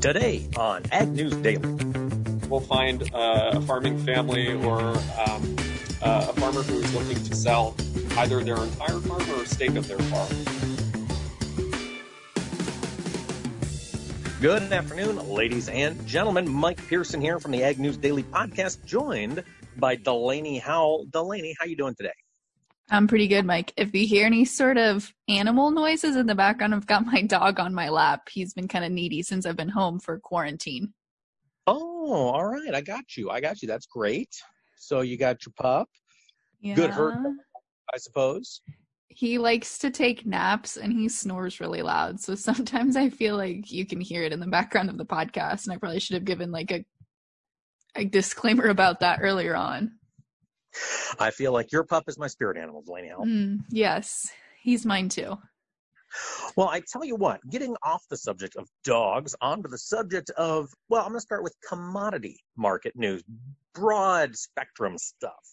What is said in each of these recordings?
Today on Ag News Daily. We'll find uh, a farming family or um, uh, a farmer who's looking to sell either their entire farm or a stake of their farm. Good afternoon, ladies and gentlemen. Mike Pearson here from the Ag News Daily podcast, joined by Delaney Howell. Delaney, how you doing today? I'm pretty good, Mike. If you hear any sort of animal noises in the background, I've got my dog on my lap. He's been kind of needy since I've been home for quarantine. Oh, all right. I got you. I got you. That's great. So you got your pup. Yeah. Good hurt, I suppose. He likes to take naps and he snores really loud. So sometimes I feel like you can hear it in the background of the podcast, and I probably should have given like a a disclaimer about that earlier on. I feel like your pup is my spirit animal, Delaney Howell. Mm, yes, he's mine too. Well, I tell you what, getting off the subject of dogs onto the subject of, well, I'm going to start with commodity market news, broad spectrum stuff.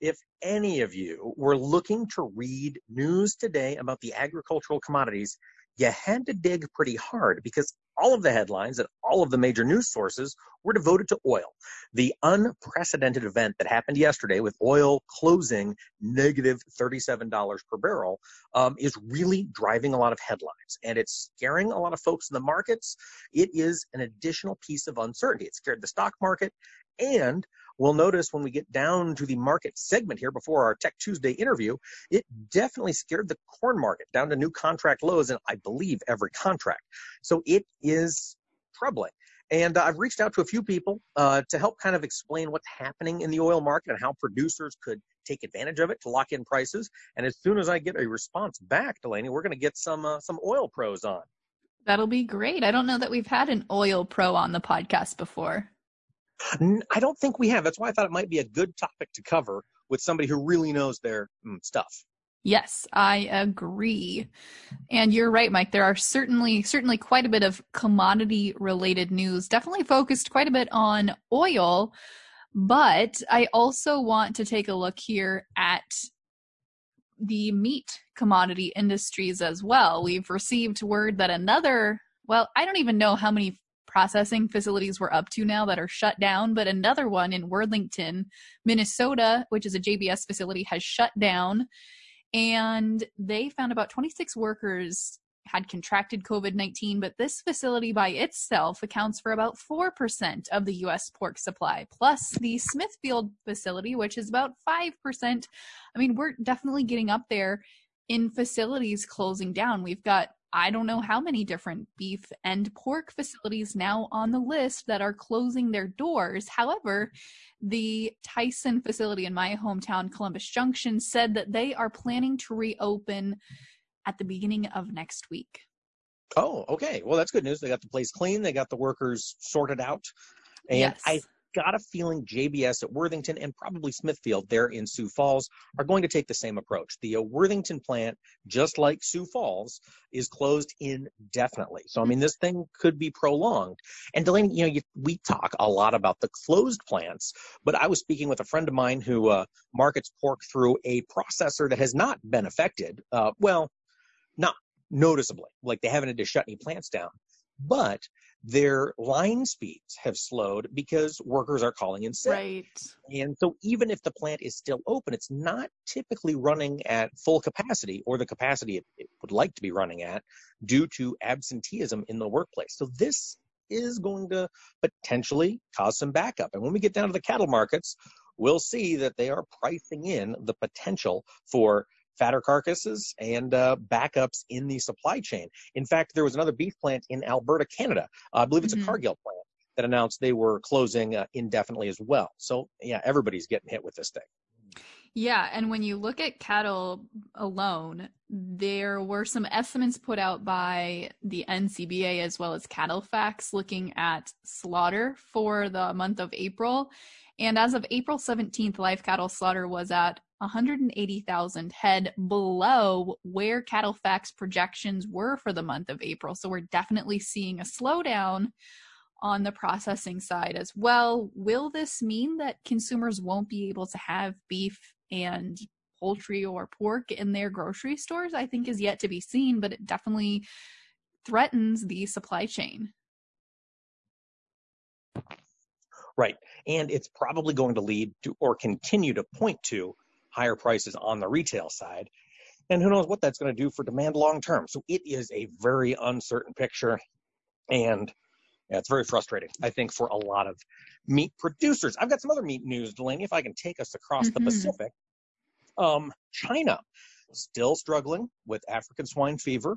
If any of you were looking to read news today about the agricultural commodities, you had to dig pretty hard because all of the headlines and all of the major news sources were devoted to oil. The unprecedented event that happened yesterday with oil closing negative $37 per barrel um, is really driving a lot of headlines and it's scaring a lot of folks in the markets. It is an additional piece of uncertainty. It scared the stock market and we'll notice when we get down to the market segment here before our Tech Tuesday interview, it definitely scared the corn market down to new contract lows and I believe, every contract. So it is troubling. And I've reached out to a few people uh, to help kind of explain what's happening in the oil market and how producers could take advantage of it to lock in prices. And as soon as I get a response back, Delaney, we're going to get some uh, some oil pros on. That'll be great. I don't know that we've had an oil pro on the podcast before. I don't think we have. That's why I thought it might be a good topic to cover with somebody who really knows their mm, stuff. Yes, I agree. And you're right, Mike. There are certainly certainly quite a bit of commodity related news, definitely focused quite a bit on oil, but I also want to take a look here at the meat commodity industries as well. We've received word that another, well, I don't even know how many processing facilities we're up to now that are shut down, but another one in Worthington, Minnesota, which is a JBS facility, has shut down. And they found about 26 workers had contracted COVID 19, but this facility by itself accounts for about 4% of the US pork supply, plus the Smithfield facility, which is about 5%. I mean, we're definitely getting up there in facilities closing down. We've got I don't know how many different beef and pork facilities now on the list that are closing their doors. However, the Tyson facility in my hometown, Columbus Junction, said that they are planning to reopen at the beginning of next week. Oh, okay. Well, that's good news. They got the place clean, they got the workers sorted out. And yes. I got a feeling JBS at Worthington and probably Smithfield there in Sioux Falls are going to take the same approach. The uh, Worthington plant, just like Sioux Falls, is closed indefinitely. So, I mean, this thing could be prolonged. And Delaney, you know, you, we talk a lot about the closed plants, but I was speaking with a friend of mine who uh, markets pork through a processor that has not been affected. Uh, well, not noticeably, like they haven't had to shut any plants down. But their line speeds have slowed because workers are calling in sick. Right. And so even if the plant is still open, it's not typically running at full capacity or the capacity it, it would like to be running at due to absenteeism in the workplace. So this is going to potentially cause some backup. And when we get down to the cattle markets, we'll see that they are pricing in the potential for fatter carcasses and uh, backups in the supply chain. In fact, there was another beef plant in Alberta, Canada. I believe it's Mhm. a Cargill plant that announced they were closing uh, indefinitely as well. So yeah, everybody's getting hit with this thing. Yeah, and when you look at cattle alone, there were some estimates put out by the NCBA as well as CattleFax looking at slaughter for the month of April. And as of April 17th, live cattle slaughter was at 180,000 head below where CattleFax projections were for the month of April. So we're definitely seeing a slowdown on the processing side as well. Will this mean that consumers won't be able to have beef and poultry or pork in their grocery stores? I think is yet to be seen, but it definitely threatens the supply chain. Right. And it's probably going to lead to or continue to point to higher prices on the retail side. And who knows what that's going to do for demand long term. So it is a very uncertain picture. And yeah, it's very frustrating, I think, for a lot of meat producers. I've got some other meat news, Delaney, if I can take us across mm-hmm. the Pacific. Um, China still struggling with African swine fever.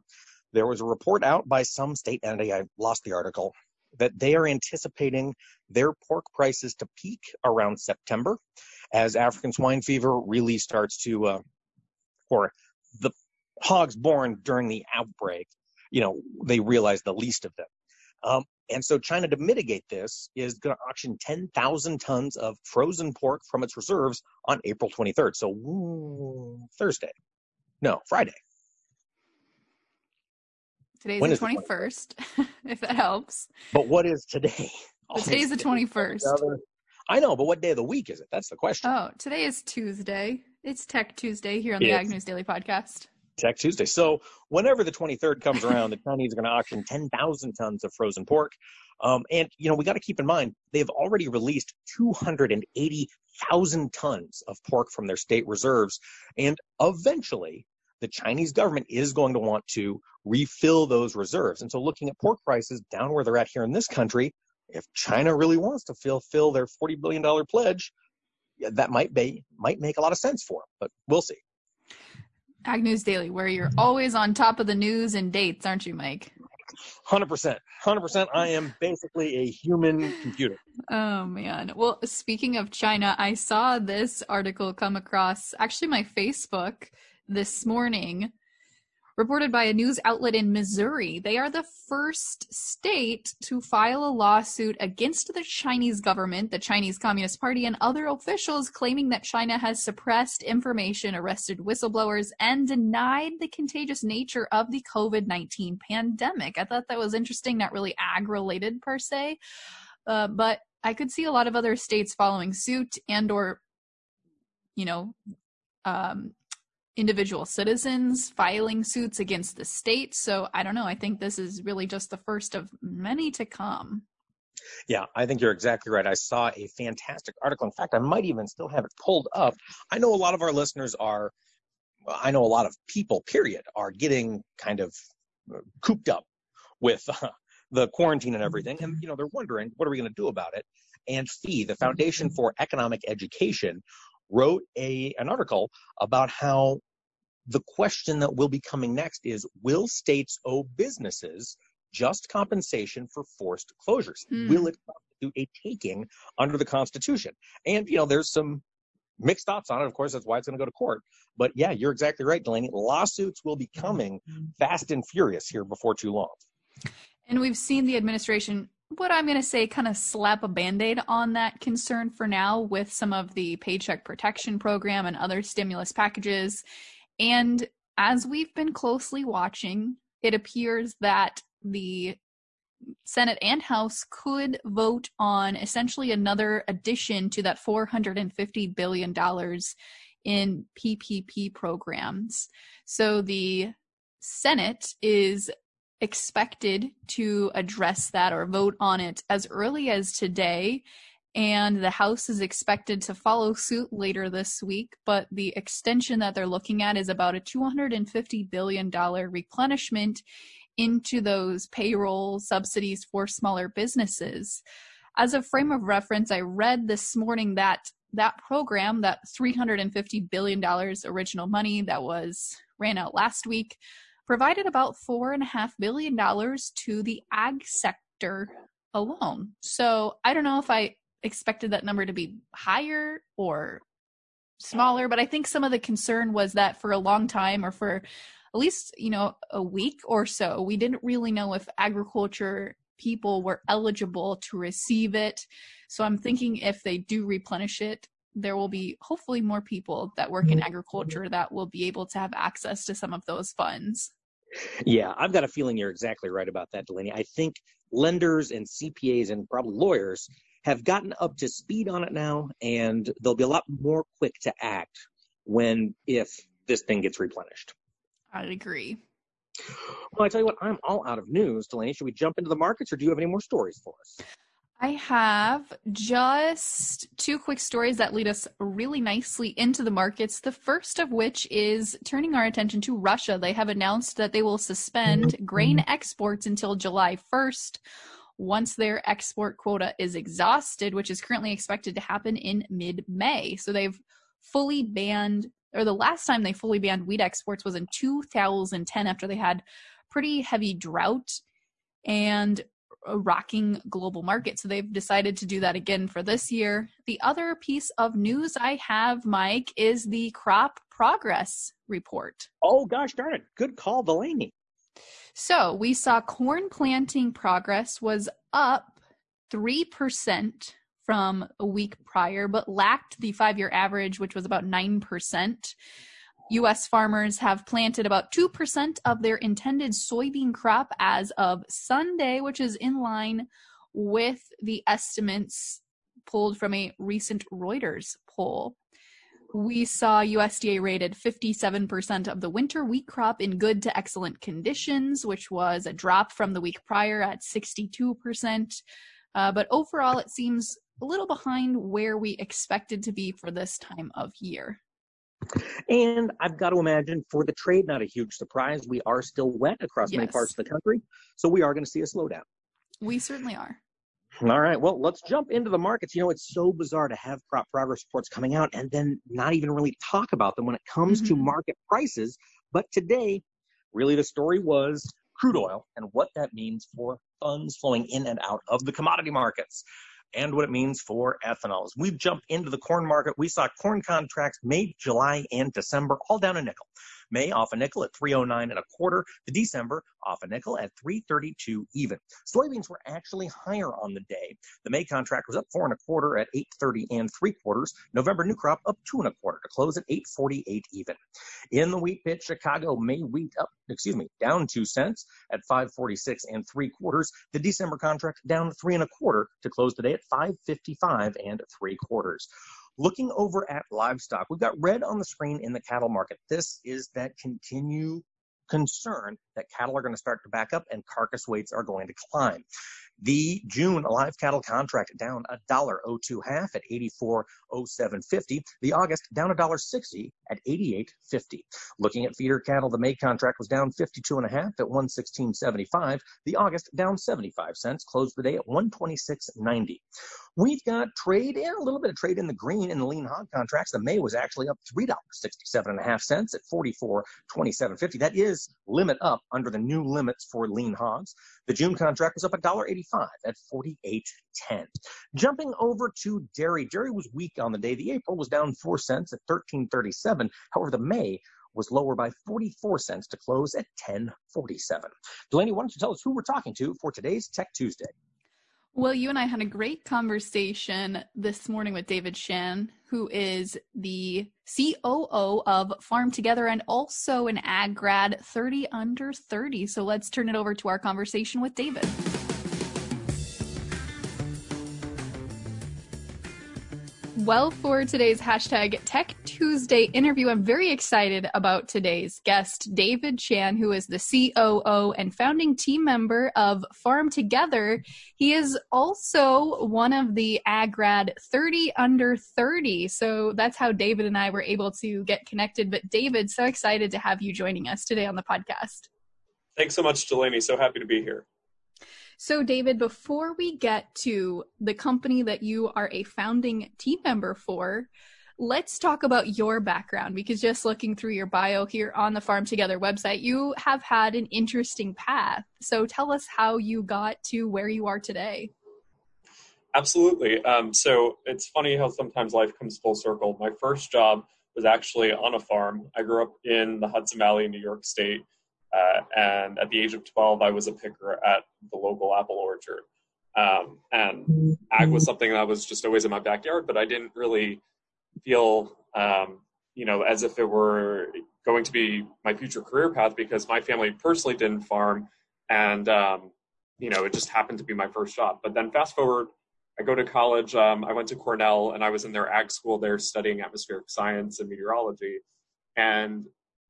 There was a report out by some state entity, I lost the article, that they are anticipating their pork prices to peak around September as African swine fever really starts to, uh, or the hogs born during the outbreak, you know, they realize the least of them. Um, and so China, to mitigate this, is going to auction 10,000 tons of frozen pork from its reserves on April 23rd. So ooh, Thursday. No, Friday. Today's when the 21st, the if that helps. But what is today? Oh, today's the 21st. I know, but what day of the week is it? That's the question. Oh, today is Tuesday. It's Tech Tuesday here on the Ag News Daily Podcast. Tech Tuesday. So whenever the 23rd comes around, the Chinese are going to auction 10,000 tons of frozen pork. Um, and, you know, we got to keep in mind, they've already released 280,000 tons of pork from their state reserves. And eventually, the Chinese government is going to want to refill those reserves. And so looking at pork prices down where they're at here in this country, if China really wants to fulfill their $40 billion pledge, that might be might make a lot of sense for them, but we'll see. Ag News Daily, where you're always on top of the news and dates, aren't you, Mike? Hundred percent, hundred percent. I am basically a human computer. Oh man. Well, speaking of China, I saw this article come across actually my Facebook this morning reported by a news outlet in Missouri. They are the first state to file a lawsuit against the Chinese government, the Chinese Communist Party, and other officials claiming that China has suppressed information, arrested whistleblowers, and denied the contagious nature of the COVID 19 pandemic. I thought that was interesting, not really ag related per se. Uh, but I could see a lot of other states following suit and or you know um, individual citizens filing suits against the state. So I don't know. I think this is really just the first of many to come. Yeah, I think you're exactly right. I saw a fantastic article. In fact, I might even still have it pulled up. I know a lot of our listeners are, I know a lot of people, period, are getting kind of uh, cooped up with uh, the quarantine and everything. And, you know, they're wondering, what are we going to do about it? And FEE, the Foundation for Economic Education, wrote a an article about how the question that will be coming next is will states owe businesses just compensation for forced closures? Hmm. Will it constitute a taking under the Constitution? And you know, there's some mixed thoughts on it. Of course, that's why it's going to go to court. But yeah, you're exactly right, Delaney. Lawsuits will be coming fast and furious here before too long. And we've seen the administration what I'm going to say kind of slap a band aid on that concern for now with some of the Paycheck Protection Program and other stimulus packages. And as we've been closely watching, it appears that the Senate and House could vote on essentially another addition to that $450 billion in PPP programs. So the Senate is expected to address that or vote on it as early as today. And the House is expected to follow suit later this week. But the extension that they're looking at is about a $250 billion replenishment into those payroll subsidies for smaller businesses. As a frame of reference, I read this morning that that program, that $350 billion original money that was ran out last week, provided about $4.5 billion to the ag sector alone. So I don't know if I expected that number to be higher or smaller, but I think some of the concern was that for a long time or for at least, you know, a week or so, we didn't really know if agriculture people were eligible to receive it. So I'm thinking if they do replenish it, there will be hopefully more people that work in mm-hmm. agriculture that will be able to have access to some of those funds. Yeah, I've got a feeling you're exactly right about that, Delaney. I think lenders and CPAs and probably lawyers have gotten up to speed on it now, and they'll be a lot more quick to act when, if this thing gets replenished. I'd agree. Well, I tell you what, I'm all out of news, Delaney. Should we jump into the markets, or do you have any more stories for us? I have just two quick stories that lead us really nicely into the markets. The first of which is turning our attention to Russia. They have announced that they will suspend grain exports until July 1st once their export quota is exhausted, which is currently expected to happen in mid May. So they've fully banned, or the last time they fully banned wheat exports was in 2010 after they had pretty heavy drought and a rocking global market. So they've decided to do that again for this year. The other piece of news I have, Mike, is the crop progress report. Oh, gosh darn it. Good call, Delaney. So we saw corn planting progress was up 3% from a week prior, but lacked the five year average, which was about 9%. U.S. farmers have planted about 2% of their intended soybean crop as of Sunday, which is in line with the estimates pulled from a recent Reuters poll. We saw USDA rated 57% of the winter wheat crop in good to excellent conditions, which was a drop from the week prior at 62%. Uh, but overall, it seems a little behind where we expected to be for this time of year. And I've got to imagine for the trade, not a huge surprise. We are still wet across yes. many parts of the country. So we are going to see a slowdown. We certainly are. All right. Well, let's jump into the markets. You know, it's so bizarre to have crop progress reports coming out and then not even really talk about them when it comes mm-hmm. to market prices. But today, really the story was crude oil and what that means for funds flowing in and out of the commodity markets and what it means for ethanol. As we've jumped into the corn market, we saw corn contracts May, July, and December all down a nickel. May off a nickel at 309 and a quarter. The December off a nickel at 332 even. Soybeans were actually higher on the day. The May contract was up four and a quarter at 830 and three quarters. November new crop up two and a quarter to close at 848 even. In the wheat pit, Chicago May wheat up, excuse me, down two cents at 546 and three quarters. The December contract down three and a quarter to close today at 555 and three quarters. Looking over at livestock, we've got red on the screen in the cattle market. This is that continue concern that cattle are going to start to back up and carcass weights are going to climb. The June live cattle contract down a dollar oh two half at eighty four oh seven fifty. The August down a dollar sixty at eighty eight fifty. Looking at feeder cattle, the May contract was down fifty two and a half at one sixteen seventy five. The August down seventy five cents, closed the day at one twenty six ninety. We've got trade and a little bit of trade in the green in the lean hog contracts. The May was actually up three dollars sixty seven and a half cents at forty four twenty seven fifty. That is limit up under the new limits for lean hogs. The June contract was up a dollar eighty five at 48.10. Jumping over to dairy. Dairy was weak on the day. The April was down 4 cents at 13.37. However, the May was lower by 44 cents to close at 10.47. Delaney, why don't you tell us who we're talking to for today's Tech Tuesday? Well, you and I had a great conversation this morning with David Chan, who is the COO of Farm Together and also an AgGrad 30 under 30. So let's turn it over to our conversation with David. Well, for today's hashtag Tech Tuesday interview, I'm very excited about today's guest, David Chan, who is the COO and founding team member of Farm Together. He is also one of the AgGrad 30 under 30. So that's how David and I were able to get connected. But David, so excited to have you joining us today on the podcast. Thanks so much, Delaney. So happy to be here. So, David, before we get to the company that you are a founding team member for, let's talk about your background because just looking through your bio here on the Farm Together website, you have had an interesting path. So, tell us how you got to where you are today. Absolutely. Um, so, it's funny how sometimes life comes full circle. My first job was actually on a farm. I grew up in the Hudson Valley, New York State. Uh, and at the age of 12, I was a picker at the local apple orchard. Um, and ag was something that was just always in my backyard, but I didn't really feel, um, you know, as if it were going to be my future career path because my family personally didn't farm. And, um, you know, it just happened to be my first job. But then fast forward, I go to college. Um, I went to Cornell and I was in their ag school there studying atmospheric science and meteorology. And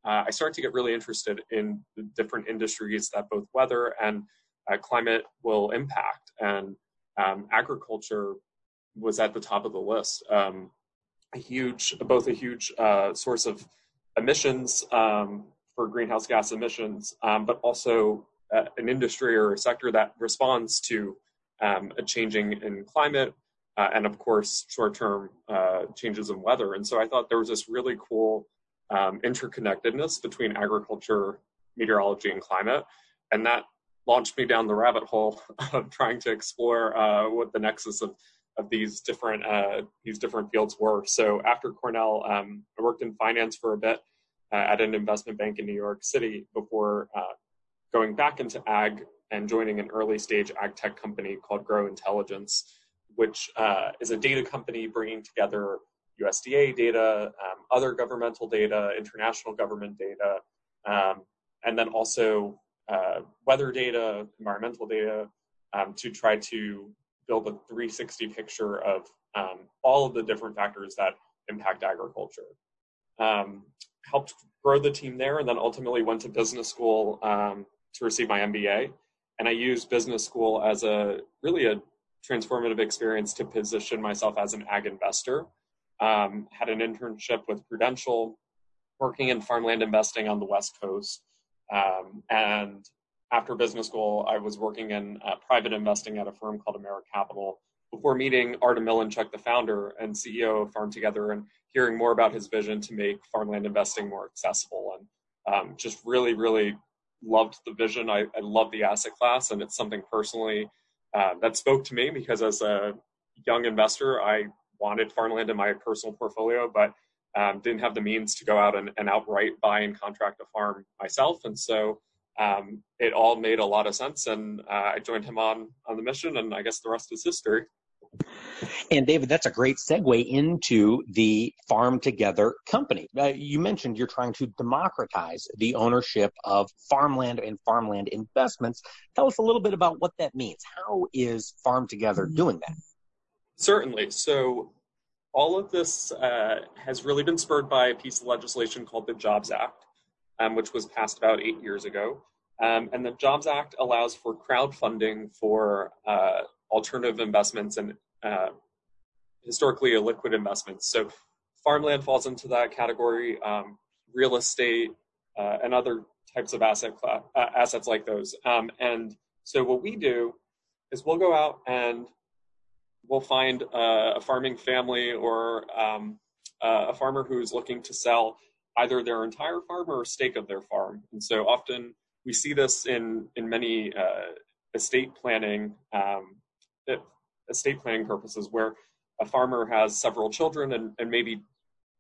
uh, I started to get really interested in the different industries that both weather and uh, climate will impact. And um, agriculture was at the top of the list. Um, a huge, both a huge uh, source of emissions um, for greenhouse gas emissions, um, but also uh, an industry or a sector that responds to um, a changing in climate uh, and, of course, short-term uh, changes in weather. And so I thought there was this really cool um, interconnectedness between agriculture, meteorology, and climate, and that launched me down the rabbit hole of trying to explore uh, what the nexus of of these different uh, these different fields were. So after Cornell, um, I worked in finance for a bit uh, at an investment bank in New York City before uh, going back into ag and joining an early stage ag tech company called Gro Intelligence, which uh, is a data company bringing together USDA data, um, other governmental data, international government data, um, and then also uh, weather data, environmental data, um, to try to build a 360 picture of um, all of the different factors that impact agriculture. Um, helped grow the team there, and then ultimately went to business school um, to receive my MBA. And I used business school as a really a transformative experience to position myself as an ag investor. Um, had an internship with Prudential, working in farmland investing on the West Coast, um, and after business school, I was working in uh, private investing at a firm called AmeriCapital before meeting Artem Milinchuk, the founder and CEO of Farm Together, and hearing more about his vision to make farmland investing more accessible. And um, just really, really loved the vision. I, I, love the asset class, and it's something personally uh, that spoke to me because as a young investor, I wanted farmland in my personal portfolio, but um, didn't have the means to go out and, and outright buy and contract a farm myself. And so um, it all made a lot of sense, and uh, I joined him on on the mission, and I guess the rest is history. And David, that's a great segue into the Farm Together company. Uh, you mentioned you're trying to democratize the ownership of farmland and farmland investments. Tell us a little bit about what that means. How is Farm Together doing that? Certainly. So, all of this uh, has really been spurred by a piece of legislation called the Jobs Act um, which was passed about eight years ago. Um, and the Jobs Act allows for crowdfunding for uh, alternative investments and uh, historically illiquid investments. So farmland falls into that category, um, real estate, uh, and other types of asset uh, assets like those. Um, and so what we do is we'll go out and we'll find a farming family or um, a farmer who's looking to sell either their entire farm or a stake of their farm. And so often we see this in in many uh, estate planning um, estate planning purposes where a farmer has several children and, and maybe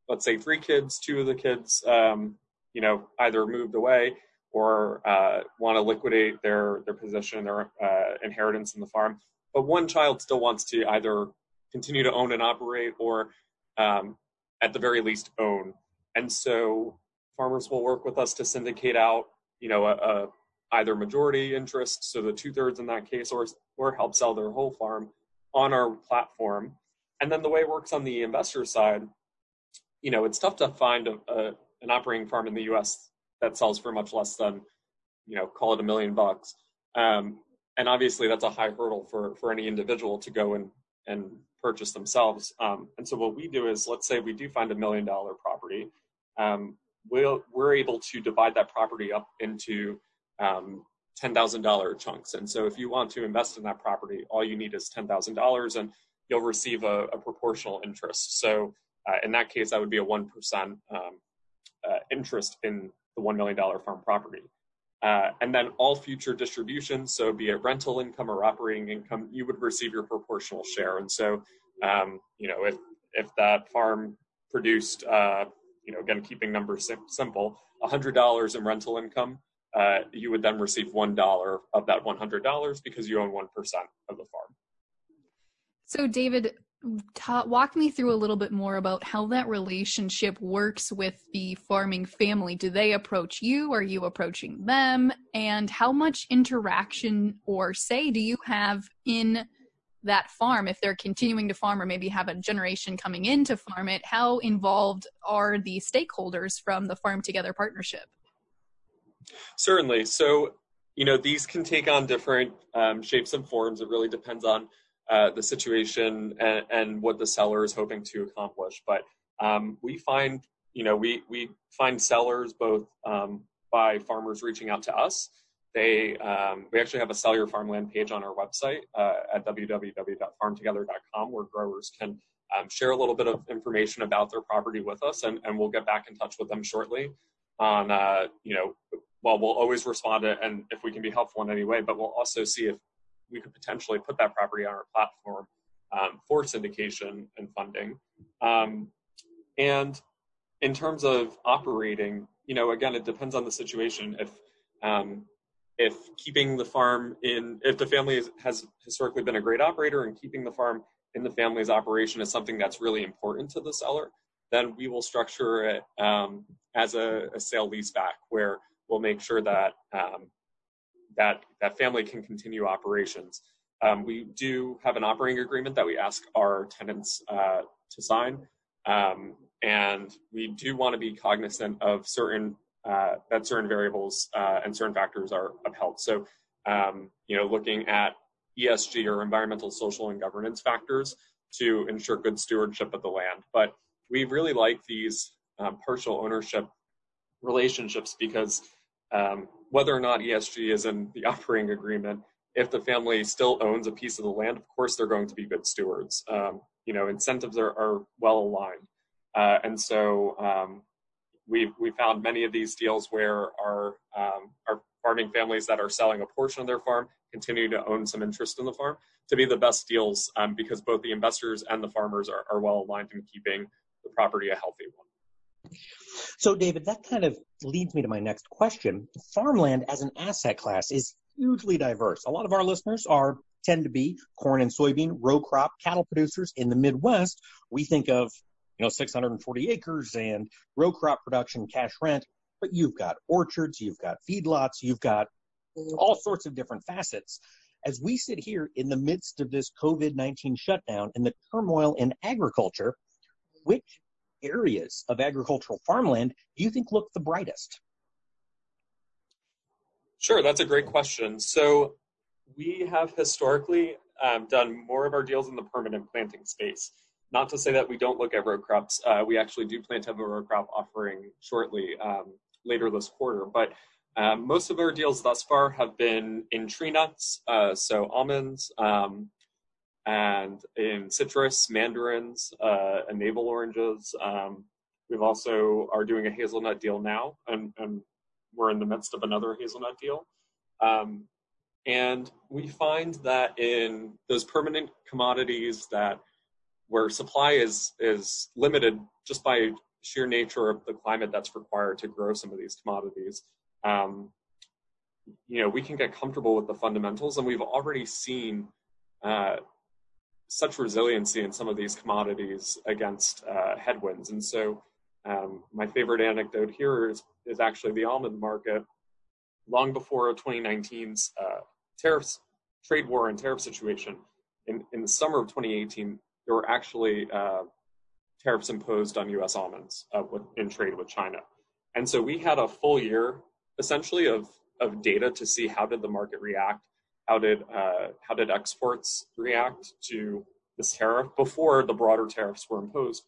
let's say three kids, two of the kids um, you know either moved away or uh, want to liquidate their their position or uh, inheritance in the farm, but one child still wants to either continue to own and operate or um, at the very least own and so farmers will work with us to syndicate out, you know, a, a either majority interest, so the two thirds in that case, or or help sell their whole farm on our platform. And then the way it works on the investor side, you know, it's tough to find a, a, an operating farm in the U.S. that sells for much less than, you know, call it a million bucks. Um, and obviously, that's a high hurdle for for any individual to go and and purchase themselves. Um, and so what we do is, let's say we do find a million dollar property um, we'll, we're able to divide that property up into um, $10,000 chunks. And so if you want to invest in that property, all you need is $10,000 and you'll receive a, a proportional interest. So uh, in that case, that would be a 1% um, uh, interest in the $1 million farm property. Uh, and then all future distributions, so be it rental income or operating income, you would receive your proportional share. And so, um, you know, if if that farm produced uh, you know, again, keeping numbers sim- simple, $100 in rental income, uh, you would then receive $1 of that $100 because you own 1% of the farm. So, David, walk me through a little bit more about how that relationship works with the farming family. Do they approach you? Are you approaching them? And how much interaction or say do you have in that farm if they're continuing to farm or maybe have a generation coming in to farm it how involved are the stakeholders from the farm together partnership certainly so you know these can take on different um, shapes and forms it really depends on uh, the situation and, and, what the seller is hoping to accomplish. But um, we find, you know, we we find sellers both um, by farmers reaching out to us. They um, we actually have a sell your farmland page on our website uh, at www.farmtogether.com where growers can um, share a little bit of information about their property with us, and, and we'll get back in touch with them shortly on, uh, you know, well, we'll always respond to, and if we can be helpful in any way, but we'll also see if we could potentially put that property on our platform um, for syndication and funding. Um, and in terms of operating, you know, again, it depends on the situation. If um, if keeping the farm in, if the family has historically been a great operator and keeping the farm in the family's operation is something that's really important to the seller, then we will structure it um, as a, a sale leaseback where we'll make sure that um, that that family can continue operations. Um, we do have an operating agreement that we ask our tenants uh, to sign, um, and we do want to be cognizant of certain uh, that certain variables uh, and certain factors are upheld. So, um, you know, looking at ESG or environmental, social, and governance factors to ensure good stewardship of the land. But we really like these um, partial ownership relationships because um, whether or not ESG is in the operating agreement, if the family still owns a piece of the land, of course they're going to be good stewards. Um, you know, incentives are, are well aligned, uh, and so um, we've we found many of these deals where our um, our farming families that are selling a portion of their farm continue to own some interest in the farm to be the best deals um, because both the investors and the farmers are, are well aligned in keeping the property a healthy one. So, David, that kind of leads me to my next question. Farmland as an asset class is hugely diverse. A lot of our listeners are tend to be corn and soybean row crop cattle producers in the Midwest. We think of you know 640 acres and row crop production, cash rent, but you've got orchards, you've got feedlots, you've got all sorts of different facets. As we sit here in the midst of this COVID 19 shutdown and the turmoil in agriculture, which areas of agricultural farmland do you think look the brightest? Sure, that's a great question. So, we have historically um, done more of our deals in the permanent planting space. Not to say that we don't look at row crops. Uh, we actually do plan to have a row crop offering shortly um, later this quarter. But um, most of our deals thus far have been in tree nuts, uh, so almonds, um, and in citrus, mandarins, uh, and navel oranges. Um, we've also are doing a hazelnut deal now, and, and, we're in the midst of another hazelnut deal. Um, and we find that in those permanent commodities that where supply is is limited just by sheer nature of the climate that's required to grow some of these commodities. Um, you know, we can get comfortable with the fundamentals, and we've already seen uh, such resiliency in some of these commodities against uh, headwinds. And so, um, my favorite anecdote here is, is actually the almond market. Long before 2019's uh, tariffs, trade war, and tariff situation, in, in the summer of 2018, there were actually uh, tariffs imposed on U.S. almonds uh, with, in trade with China. And so we had a full year, essentially, of of data to see how did the market react how did uh, how did exports react to this tariff before the broader tariffs were imposed?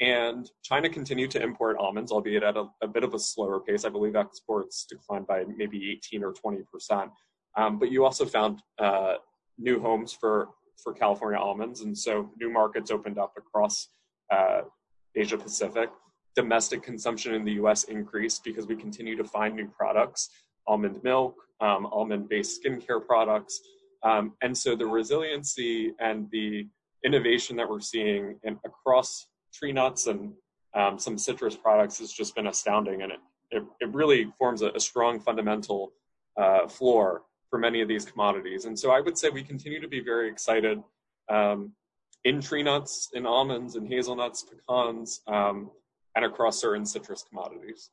And China continued to import almonds, albeit at a, a bit of a slower pace. I believe exports declined by maybe 18 or 20 percent. Um, but you also found uh, new homes for for California almonds, and so new markets opened up across uh, Asia Pacific. Domestic consumption in the U.S. increased because we continue to find new products almond milk, um, almond based skincare products. Um, and so the resiliency and the innovation that we're seeing in, across tree nuts and um, some citrus products has just been astounding. And it, it, it really forms a, a strong fundamental uh, floor for many of these commodities. And so I would say we continue to be very excited um, in tree nuts, in almonds, and hazelnuts, pecans, um, and across certain citrus commodities.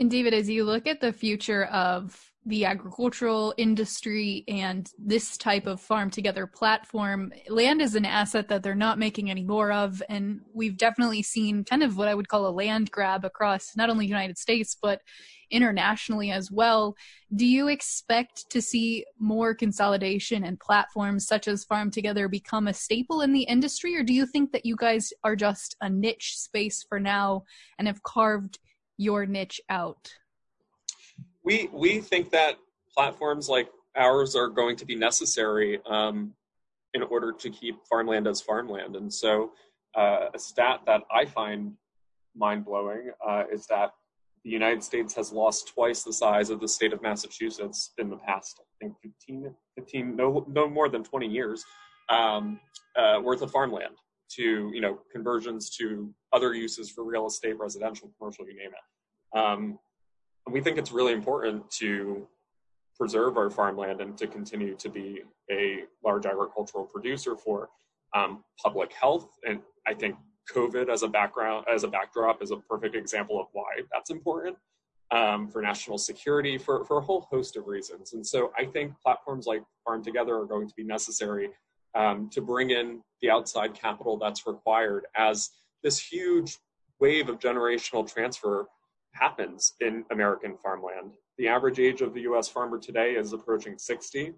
And David, as you look at the future of the agricultural industry and this type of farm together platform, land is an asset that they're not making any more of. And we've definitely seen kind of what I would call a land grab across not only the United States, but internationally as well. Do you expect to see more consolidation and platforms such as Farm Together become a staple in the industry, or do you think that you guys are just a niche space for now and have carved your niche out? We we think that platforms like ours are going to be necessary um, in order to keep farmland as farmland, and so uh, a stat that I find mind blowing uh, is that the United States has lost twice the size of the state of Massachusetts in the past, I think 15, 15 no, no more than 20 years um, uh, worth of farmland to, you know, conversions to other uses for real estate, residential, commercial, you name it. Um, we think it's really important to preserve our farmland and to continue to be a large agricultural producer for um, public health. And I think COVID as a background, as a backdrop, is a perfect example of why that's important um, for national security, for, for a whole host of reasons. And so I think platforms like Farm Together are going to be necessary um, to bring in the outside capital that's required as this huge wave of generational transfer happens in American farmland. The average age of the US farmer today is approaching 60,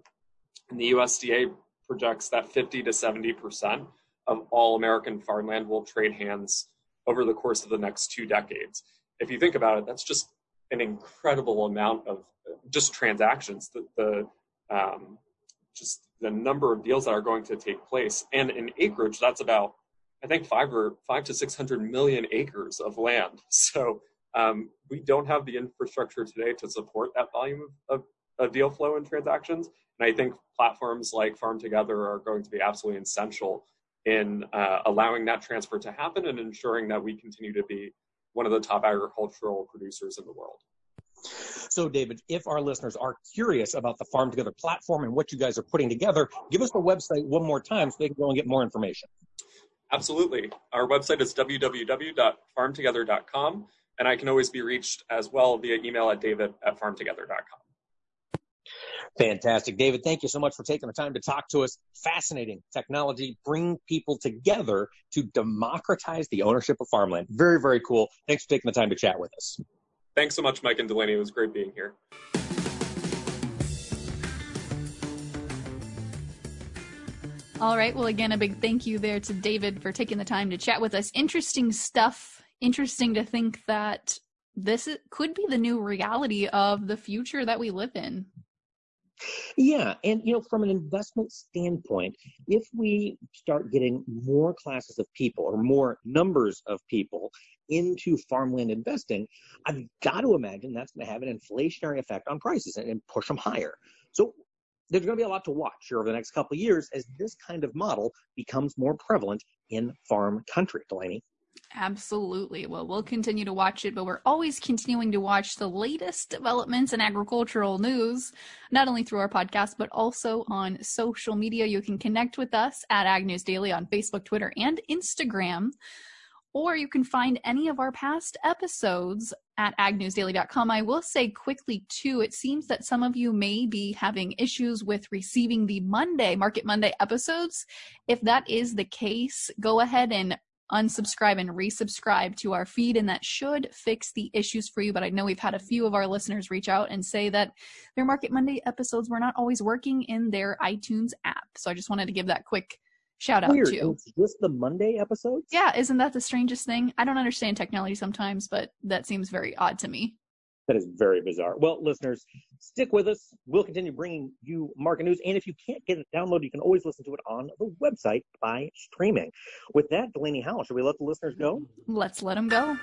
and the USDA projects that 50 to 70 percent of all American farmland will trade hands over the course of the next two decades. If you think about it, that's just an incredible amount of just transactions. The, the um, just the number of deals that are going to take place, and in acreage, that's about I think five or five to six hundred million acres of land. So um, we don't have the infrastructure today to support that volume of, of, of deal flow and transactions. And I think platforms like Farm Together are going to be absolutely essential in uh, allowing that transfer to happen and ensuring that we continue to be one of the top agricultural producers in the world. So, David, if our listeners are curious about the Farm Together platform and what you guys are putting together, give us the website one more time so they can go and get more information. Absolutely. Our website is www.farmtogether.com, and I can always be reached as well via email at david at farmtogether.com. Fantastic. David, thank you so much for taking the time to talk to us. Fascinating technology, bring people together to democratize the ownership of farmland. Very, very cool. Thanks for taking the time to chat with us. Thanks so much, Mike and Delaney. It was great being here. All right. Well, again, a big thank you there to David for taking the time to chat with us. Interesting stuff. Interesting to think that this could be the new reality of the future that we live in. Yeah, and you know, from an investment standpoint, if we start getting more classes of people or more numbers of people into farmland investing, I've got to imagine that's going to have an inflationary effect on prices and, push them higher. So there's going to be a lot to watch here over the next couple of years as this kind of model becomes more prevalent in farm country. Delaney. Absolutely. Well, we'll continue to watch it, but we're always continuing to watch the latest developments in agricultural news, not only through our podcast, but also on social media. You can connect with us at Ag News Daily on Facebook, Twitter, and Instagram. Or you can find any of our past episodes at agnewsdaily.com. I will say quickly, too, it seems that some of you may be having issues with receiving the Monday, Market Monday episodes. If that is the case, go ahead and unsubscribe and resubscribe to our feed, and that should fix the issues for you. But I know we've had a few of our listeners reach out and say that their Market Monday episodes were not always working in their iTunes app. So I just wanted to give that quick shout out Weird. to. It's just the Monday episodes? Yeah, isn't that the strangest thing? I don't understand technology sometimes, but that seems very odd to me. That is very bizarre. Well, listeners, stick with us. We'll continue bringing you market news. And if you can't get it downloaded, you can always listen to it on the website by streaming. With that, Delaney Howell, should we let the listeners go? Let's let them go.